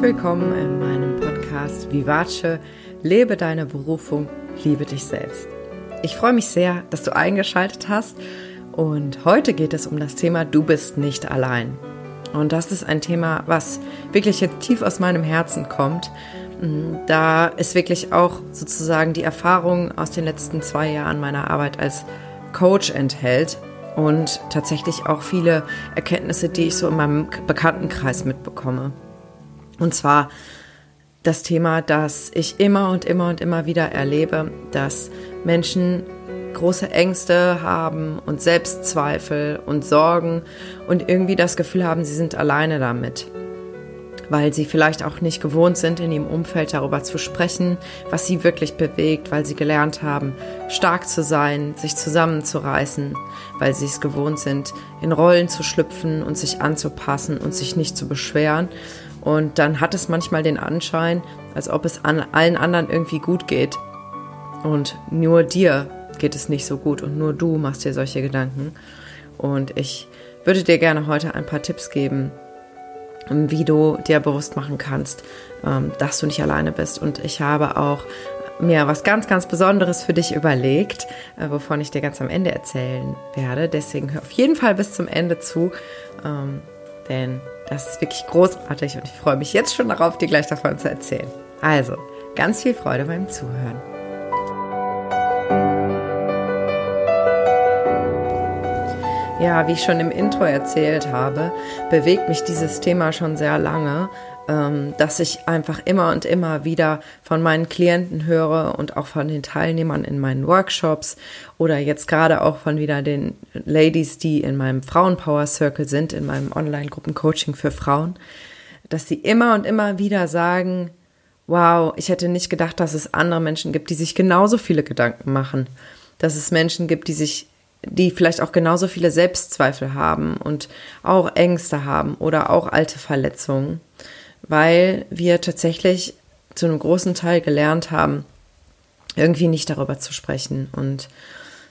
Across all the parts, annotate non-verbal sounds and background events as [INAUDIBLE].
Willkommen in meinem Podcast Vivace, lebe deine Berufung, liebe dich selbst. Ich freue mich sehr, dass du eingeschaltet hast und heute geht es um das Thema Du bist nicht allein. Und das ist ein Thema, was wirklich jetzt tief aus meinem Herzen kommt, da es wirklich auch sozusagen die Erfahrung aus den letzten zwei Jahren meiner Arbeit als Coach enthält und tatsächlich auch viele Erkenntnisse, die ich so in meinem Bekanntenkreis mitbekomme. Und zwar das Thema, dass ich immer und immer und immer wieder erlebe, dass Menschen große Ängste haben und Selbstzweifel und Sorgen und irgendwie das Gefühl haben, sie sind alleine damit weil sie vielleicht auch nicht gewohnt sind, in ihrem Umfeld darüber zu sprechen, was sie wirklich bewegt, weil sie gelernt haben, stark zu sein, sich zusammenzureißen, weil sie es gewohnt sind, in Rollen zu schlüpfen und sich anzupassen und sich nicht zu beschweren. Und dann hat es manchmal den Anschein, als ob es an allen anderen irgendwie gut geht. Und nur dir geht es nicht so gut und nur du machst dir solche Gedanken. Und ich würde dir gerne heute ein paar Tipps geben, wie du dir bewusst machen kannst, ähm, dass du nicht alleine bist. Und ich habe auch mir was ganz, ganz Besonderes für dich überlegt, äh, wovon ich dir ganz am Ende erzählen werde. Deswegen hör auf jeden Fall bis zum Ende zu, ähm, denn das ist wirklich großartig und ich freue mich jetzt schon darauf, dir gleich davon zu erzählen. Also, ganz viel Freude beim Zuhören. Ja, wie ich schon im Intro erzählt habe, bewegt mich dieses Thema schon sehr lange, ähm, dass ich einfach immer und immer wieder von meinen Klienten höre und auch von den Teilnehmern in meinen Workshops oder jetzt gerade auch von wieder den Ladies, die in meinem Frauenpower Circle sind, in meinem Online-Gruppen-Coaching für Frauen, dass sie immer und immer wieder sagen, wow, ich hätte nicht gedacht, dass es andere Menschen gibt, die sich genauso viele Gedanken machen. Dass es Menschen gibt, die sich die vielleicht auch genauso viele Selbstzweifel haben und auch Ängste haben oder auch alte Verletzungen, weil wir tatsächlich zu einem großen Teil gelernt haben, irgendwie nicht darüber zu sprechen und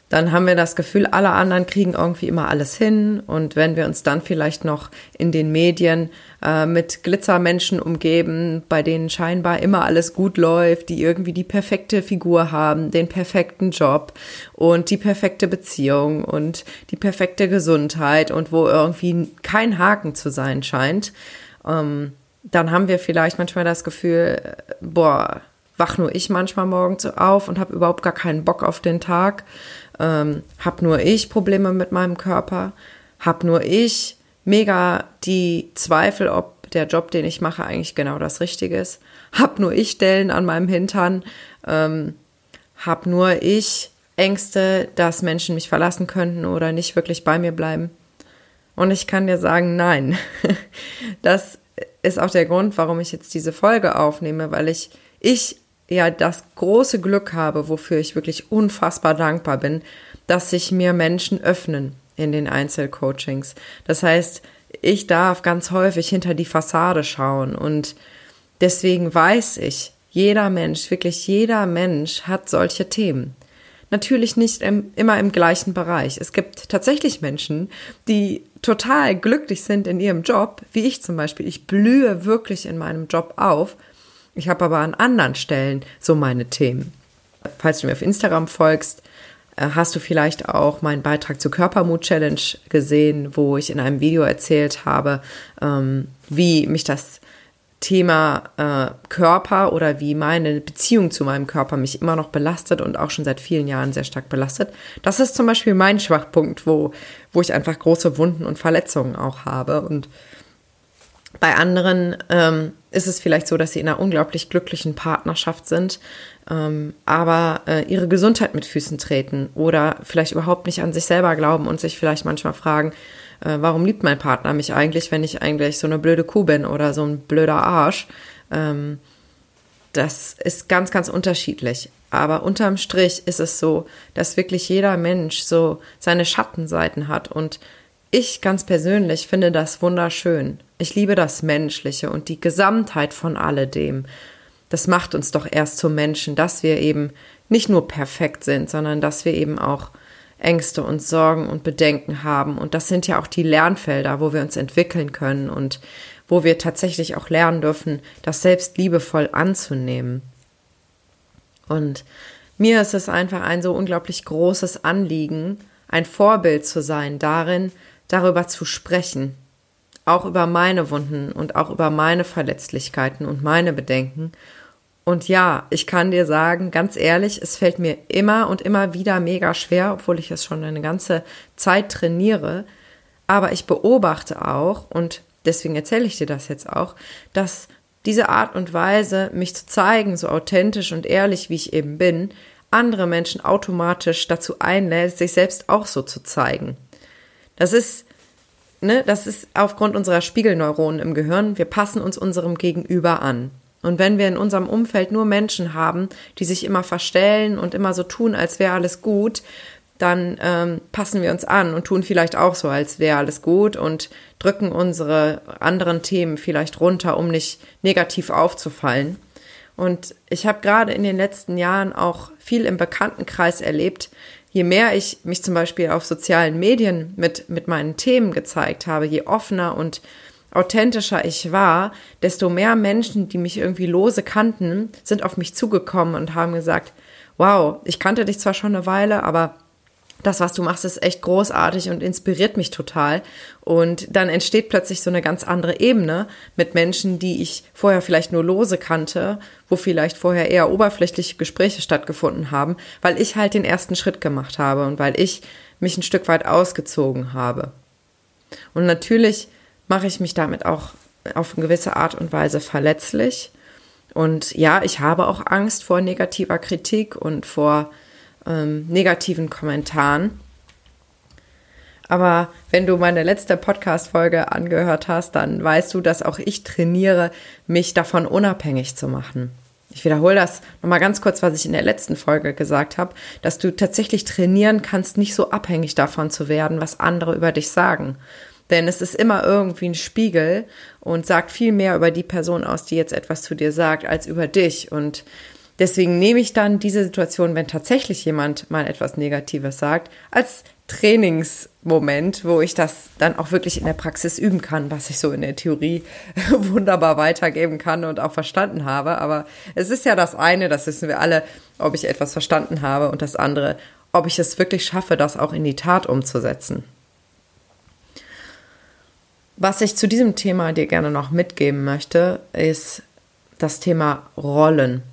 dann haben wir das Gefühl, alle anderen kriegen irgendwie immer alles hin. Und wenn wir uns dann vielleicht noch in den Medien äh, mit Glitzermenschen umgeben, bei denen scheinbar immer alles gut läuft, die irgendwie die perfekte Figur haben, den perfekten Job und die perfekte Beziehung und die perfekte Gesundheit und wo irgendwie kein Haken zu sein scheint, ähm, dann haben wir vielleicht manchmal das Gefühl, boah, wach nur ich manchmal morgens auf und habe überhaupt gar keinen Bock auf den Tag ähm, hab nur ich Probleme mit meinem Körper, hab nur ich mega die Zweifel, ob der Job, den ich mache, eigentlich genau das Richtige ist, hab nur ich Stellen an meinem Hintern, ähm, hab nur ich Ängste, dass Menschen mich verlassen könnten oder nicht wirklich bei mir bleiben. Und ich kann dir sagen, nein. [LAUGHS] Das ist auch der Grund, warum ich jetzt diese Folge aufnehme, weil ich, ich ja das große Glück habe, wofür ich wirklich unfassbar dankbar bin, dass sich mir Menschen öffnen in den Einzelcoachings. Das heißt, ich darf ganz häufig hinter die Fassade schauen und deswegen weiß ich, jeder Mensch, wirklich jeder Mensch hat solche Themen. Natürlich nicht im, immer im gleichen Bereich. Es gibt tatsächlich Menschen, die total glücklich sind in ihrem Job, wie ich zum Beispiel. Ich blühe wirklich in meinem Job auf ich habe aber an anderen Stellen so meine Themen. Falls du mir auf Instagram folgst, äh, hast du vielleicht auch meinen Beitrag zur Körpermut Challenge gesehen, wo ich in einem Video erzählt habe, ähm, wie mich das Thema äh, Körper oder wie meine Beziehung zu meinem Körper mich immer noch belastet und auch schon seit vielen Jahren sehr stark belastet. Das ist zum Beispiel mein Schwachpunkt, wo, wo ich einfach große Wunden und Verletzungen auch habe. Und bei anderen ähm, ist es vielleicht so, dass sie in einer unglaublich glücklichen Partnerschaft sind, ähm, aber äh, ihre Gesundheit mit Füßen treten oder vielleicht überhaupt nicht an sich selber glauben und sich vielleicht manchmal fragen, äh, warum liebt mein Partner mich eigentlich, wenn ich eigentlich so eine blöde Kuh bin oder so ein blöder Arsch. Ähm, das ist ganz, ganz unterschiedlich. Aber unterm Strich ist es so, dass wirklich jeder Mensch so seine Schattenseiten hat und ich ganz persönlich finde das wunderschön. Ich liebe das Menschliche und die Gesamtheit von alledem. Das macht uns doch erst zu Menschen, dass wir eben nicht nur perfekt sind, sondern dass wir eben auch Ängste und Sorgen und Bedenken haben. Und das sind ja auch die Lernfelder, wo wir uns entwickeln können und wo wir tatsächlich auch lernen dürfen, das selbst liebevoll anzunehmen. Und mir ist es einfach ein so unglaublich großes Anliegen, ein Vorbild zu sein darin, darüber zu sprechen, auch über meine Wunden und auch über meine Verletzlichkeiten und meine Bedenken. Und ja, ich kann dir sagen, ganz ehrlich, es fällt mir immer und immer wieder mega schwer, obwohl ich es schon eine ganze Zeit trainiere. Aber ich beobachte auch, und deswegen erzähle ich dir das jetzt auch, dass diese Art und Weise, mich zu zeigen, so authentisch und ehrlich, wie ich eben bin, andere Menschen automatisch dazu einlädt, sich selbst auch so zu zeigen. Das ist ne, das ist aufgrund unserer Spiegelneuronen im Gehirn. Wir passen uns unserem Gegenüber an. Und wenn wir in unserem Umfeld nur Menschen haben, die sich immer verstellen und immer so tun, als wäre alles gut, dann ähm, passen wir uns an und tun vielleicht auch so, als wäre alles gut und drücken unsere anderen Themen vielleicht runter, um nicht negativ aufzufallen. Und ich habe gerade in den letzten Jahren auch viel im Bekanntenkreis erlebt, je mehr ich mich zum Beispiel auf sozialen Medien mit, mit meinen Themen gezeigt habe, je offener und authentischer ich war, desto mehr Menschen, die mich irgendwie lose kannten, sind auf mich zugekommen und haben gesagt, wow, ich kannte dich zwar schon eine Weile, aber das, was du machst, ist echt großartig und inspiriert mich total. Und dann entsteht plötzlich so eine ganz andere Ebene mit Menschen, die ich vorher vielleicht nur lose kannte, wo vielleicht vorher eher oberflächliche Gespräche stattgefunden haben, weil ich halt den ersten Schritt gemacht habe und weil ich mich ein Stück weit ausgezogen habe. Und natürlich mache ich mich damit auch auf eine gewisse Art und Weise verletzlich. Und ja, ich habe auch Angst vor negativer Kritik und vor ähm, negativen Kommentaren. Aber wenn du meine letzte Podcast-Folge angehört hast, dann weißt du, dass auch ich trainiere, mich davon unabhängig zu machen. Ich wiederhole das nochmal ganz kurz, was ich in der letzten Folge gesagt habe, dass du tatsächlich trainieren kannst, nicht so abhängig davon zu werden, was andere über dich sagen. Denn es ist immer irgendwie ein Spiegel und sagt viel mehr über die Person aus, die jetzt etwas zu dir sagt, als über dich. Und Deswegen nehme ich dann diese Situation, wenn tatsächlich jemand mal etwas Negatives sagt, als Trainingsmoment, wo ich das dann auch wirklich in der Praxis üben kann, was ich so in der Theorie [LAUGHS] wunderbar weitergeben kann und auch verstanden habe. Aber es ist ja das eine, das wissen wir alle, ob ich etwas verstanden habe und das andere, ob ich es wirklich schaffe, das auch in die Tat umzusetzen. Was ich zu diesem Thema dir gerne noch mitgeben möchte, ist das Thema Rollen.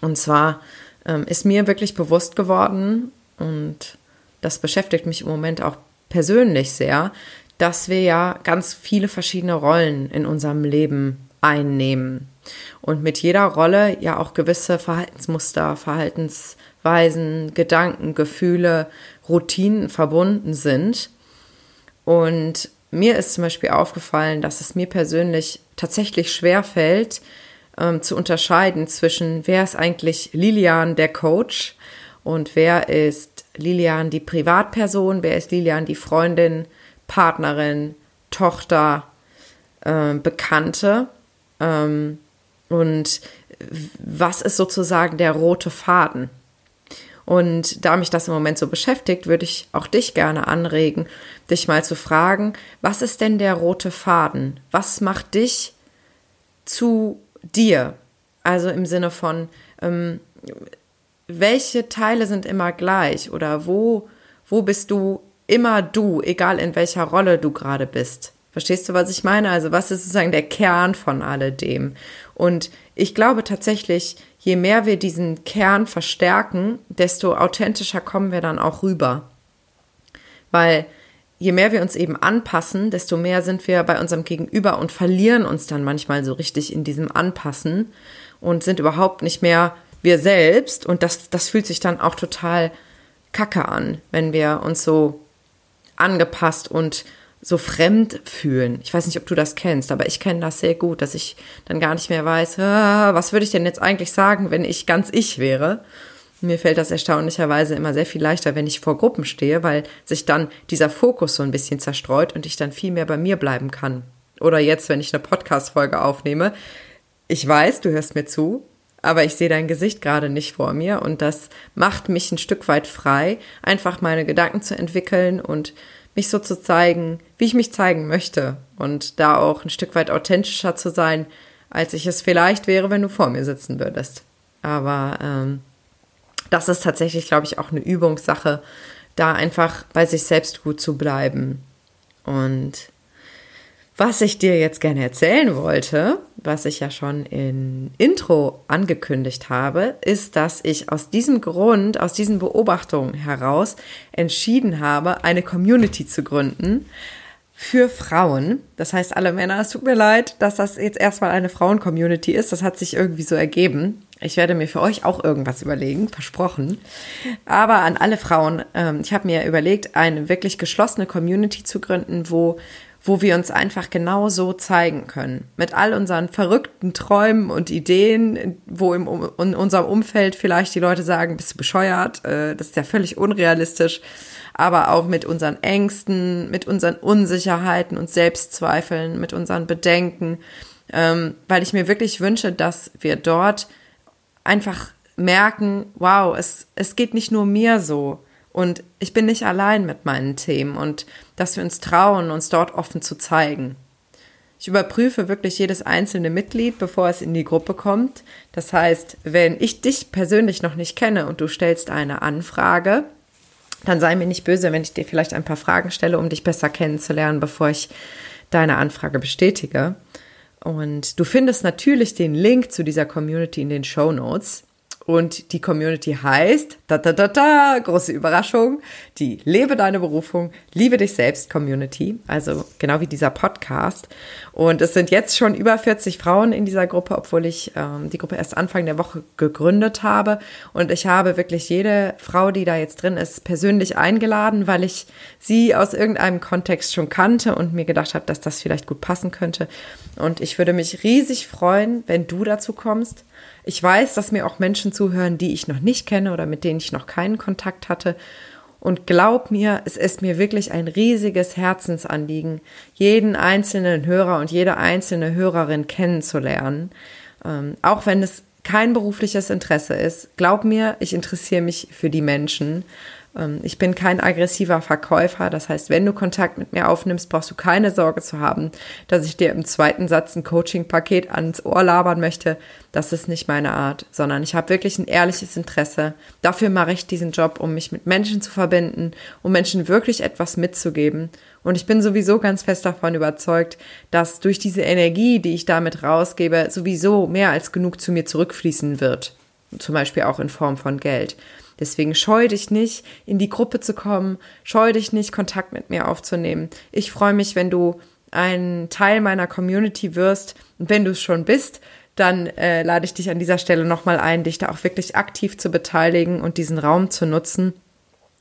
Und zwar ähm, ist mir wirklich bewusst geworden, und das beschäftigt mich im Moment auch persönlich sehr, dass wir ja ganz viele verschiedene Rollen in unserem Leben einnehmen. Und mit jeder Rolle ja auch gewisse Verhaltensmuster, Verhaltensweisen, Gedanken, Gefühle, Routinen verbunden sind. Und mir ist zum Beispiel aufgefallen, dass es mir persönlich tatsächlich schwer fällt, ähm, zu unterscheiden zwischen, wer ist eigentlich Lilian der Coach und wer ist Lilian die Privatperson, wer ist Lilian die Freundin, Partnerin, Tochter, äh, Bekannte ähm, und was ist sozusagen der rote Faden. Und da mich das im Moment so beschäftigt, würde ich auch dich gerne anregen, dich mal zu fragen, was ist denn der rote Faden? Was macht dich zu dir. Also im Sinne von, ähm, welche Teile sind immer gleich oder wo, wo bist du immer du, egal in welcher Rolle du gerade bist. Verstehst du, was ich meine? Also was ist sozusagen der Kern von alledem? Und ich glaube tatsächlich, je mehr wir diesen Kern verstärken, desto authentischer kommen wir dann auch rüber. Weil je mehr wir uns eben anpassen, desto mehr sind wir bei unserem Gegenüber und verlieren uns dann manchmal so richtig in diesem Anpassen und sind überhaupt nicht mehr wir selbst. Und das, das fühlt sich dann auch total kacke an, wenn wir uns so angepasst und so fremd fühlen. Ich weiß nicht, ob du das kennst, aber ich kenne das sehr gut, dass ich dann gar nicht mehr weiß, ah, was würde ich denn jetzt eigentlich sagen, wenn ich ganz ich wäre. Mir fällt das erstaunlicherweise immer sehr viel leichter, wenn ich vor Gruppen stehe, weil sich dann dieser Fokus so ein bisschen zerstreut und ich dann viel mehr bei mir bleiben kann. Oder jetzt, wenn ich eine Podcast-Folge aufnehme. Ich weiß, du hörst mir zu, aber ich sehe dein Gesicht gerade nicht vor mir und das macht mich ein Stück weit frei, einfach meine Gedanken zu entwickeln und mich so zu zeigen, wie ich mich zeigen möchte und da auch ein Stück weit authentischer zu sein, als ich es vielleicht wäre, wenn du vor mir sitzen würdest. Aber ähm, das ist tatsächlich, glaube ich, auch eine Übungssache, da einfach bei sich selbst gut zu bleiben. Und was ich dir jetzt gerne erzählen wollte, was ich ja schon in Intro angekündigt habe, ist, dass ich aus diesem Grund, aus diesen Beobachtungen heraus entschieden habe, eine Community zu gründen für Frauen. Das heißt, alle Männer, es tut mir leid, dass das jetzt erstmal eine Frauen-Community ist. Das hat sich irgendwie so ergeben. Ich werde mir für euch auch irgendwas überlegen, versprochen. Aber an alle Frauen, ähm, ich habe mir überlegt, eine wirklich geschlossene Community zu gründen, wo wo wir uns einfach genau so zeigen können. Mit all unseren verrückten Träumen und Ideen, wo im, in unserem Umfeld vielleicht die Leute sagen, bist du bescheuert, äh, das ist ja völlig unrealistisch, aber auch mit unseren Ängsten, mit unseren Unsicherheiten und Selbstzweifeln, mit unseren Bedenken, ähm, weil ich mir wirklich wünsche, dass wir dort einfach merken, wow, es, es geht nicht nur mir so und ich bin nicht allein mit meinen Themen und dass wir uns trauen, uns dort offen zu zeigen. Ich überprüfe wirklich jedes einzelne Mitglied, bevor es in die Gruppe kommt. Das heißt, wenn ich dich persönlich noch nicht kenne und du stellst eine Anfrage, dann sei mir nicht böse, wenn ich dir vielleicht ein paar Fragen stelle, um dich besser kennenzulernen, bevor ich deine Anfrage bestätige. Und du findest natürlich den Link zu dieser Community in den Show Notes. Und die Community heißt, da, da, da, da, große Überraschung, die Lebe deine Berufung, liebe dich selbst Community, also genau wie dieser Podcast. Und es sind jetzt schon über 40 Frauen in dieser Gruppe, obwohl ich ähm, die Gruppe erst Anfang der Woche gegründet habe. Und ich habe wirklich jede Frau, die da jetzt drin ist, persönlich eingeladen, weil ich sie aus irgendeinem Kontext schon kannte und mir gedacht habe, dass das vielleicht gut passen könnte. Und ich würde mich riesig freuen, wenn du dazu kommst. Ich weiß, dass mir auch Menschen zuhören, die ich noch nicht kenne oder mit denen ich noch keinen Kontakt hatte. Und glaub mir, es ist mir wirklich ein riesiges Herzensanliegen, jeden einzelnen Hörer und jede einzelne Hörerin kennenzulernen. Ähm, auch wenn es kein berufliches Interesse ist. Glaub mir, ich interessiere mich für die Menschen. Ähm, ich bin kein aggressiver Verkäufer. Das heißt, wenn du Kontakt mit mir aufnimmst, brauchst du keine Sorge zu haben, dass ich dir im zweiten Satz ein Coaching-Paket ans Ohr labern möchte. Das ist nicht meine Art, sondern ich habe wirklich ein ehrliches Interesse. Dafür mache ich diesen Job, um mich mit Menschen zu verbinden, um Menschen wirklich etwas mitzugeben. Und ich bin sowieso ganz fest davon überzeugt, dass durch diese Energie, die ich damit rausgebe, sowieso mehr als genug zu mir zurückfließen wird. Zum Beispiel auch in Form von Geld. Deswegen scheu dich nicht, in die Gruppe zu kommen, scheu dich nicht, Kontakt mit mir aufzunehmen. Ich freue mich, wenn du ein Teil meiner Community wirst. Und wenn du es schon bist, dann äh, lade ich dich an dieser Stelle nochmal ein, dich da auch wirklich aktiv zu beteiligen und diesen Raum zu nutzen.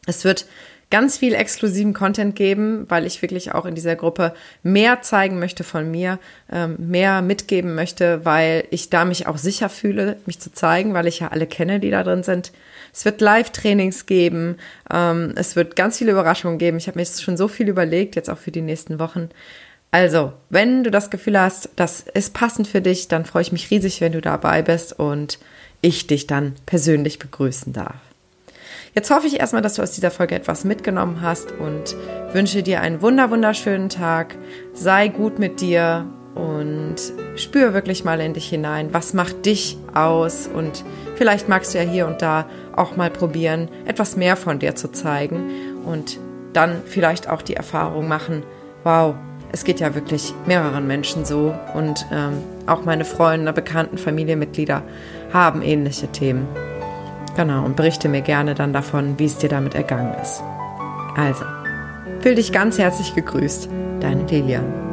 Es wird ganz viel exklusiven Content geben, weil ich wirklich auch in dieser Gruppe mehr zeigen möchte von mir, ähm, mehr mitgeben möchte, weil ich da mich auch sicher fühle, mich zu zeigen, weil ich ja alle kenne, die da drin sind. Es wird Live-Trainings geben, ähm, es wird ganz viele Überraschungen geben. Ich habe mir jetzt schon so viel überlegt, jetzt auch für die nächsten Wochen. Also, wenn du das Gefühl hast, das ist passend für dich, dann freue ich mich riesig, wenn du dabei bist und ich dich dann persönlich begrüßen darf. Jetzt hoffe ich erstmal, dass du aus dieser Folge etwas mitgenommen hast und wünsche dir einen wunder wunderschönen Tag. Sei gut mit dir und spür wirklich mal in dich hinein. Was macht dich aus? Und vielleicht magst du ja hier und da auch mal probieren, etwas mehr von dir zu zeigen und dann vielleicht auch die Erfahrung machen, wow, es geht ja wirklich mehreren Menschen so und ähm, auch meine Freunde, bekannten Familienmitglieder haben ähnliche Themen. Genau, und berichte mir gerne dann davon, wie es dir damit ergangen ist. Also, fühl dich ganz herzlich gegrüßt, deine Lilian.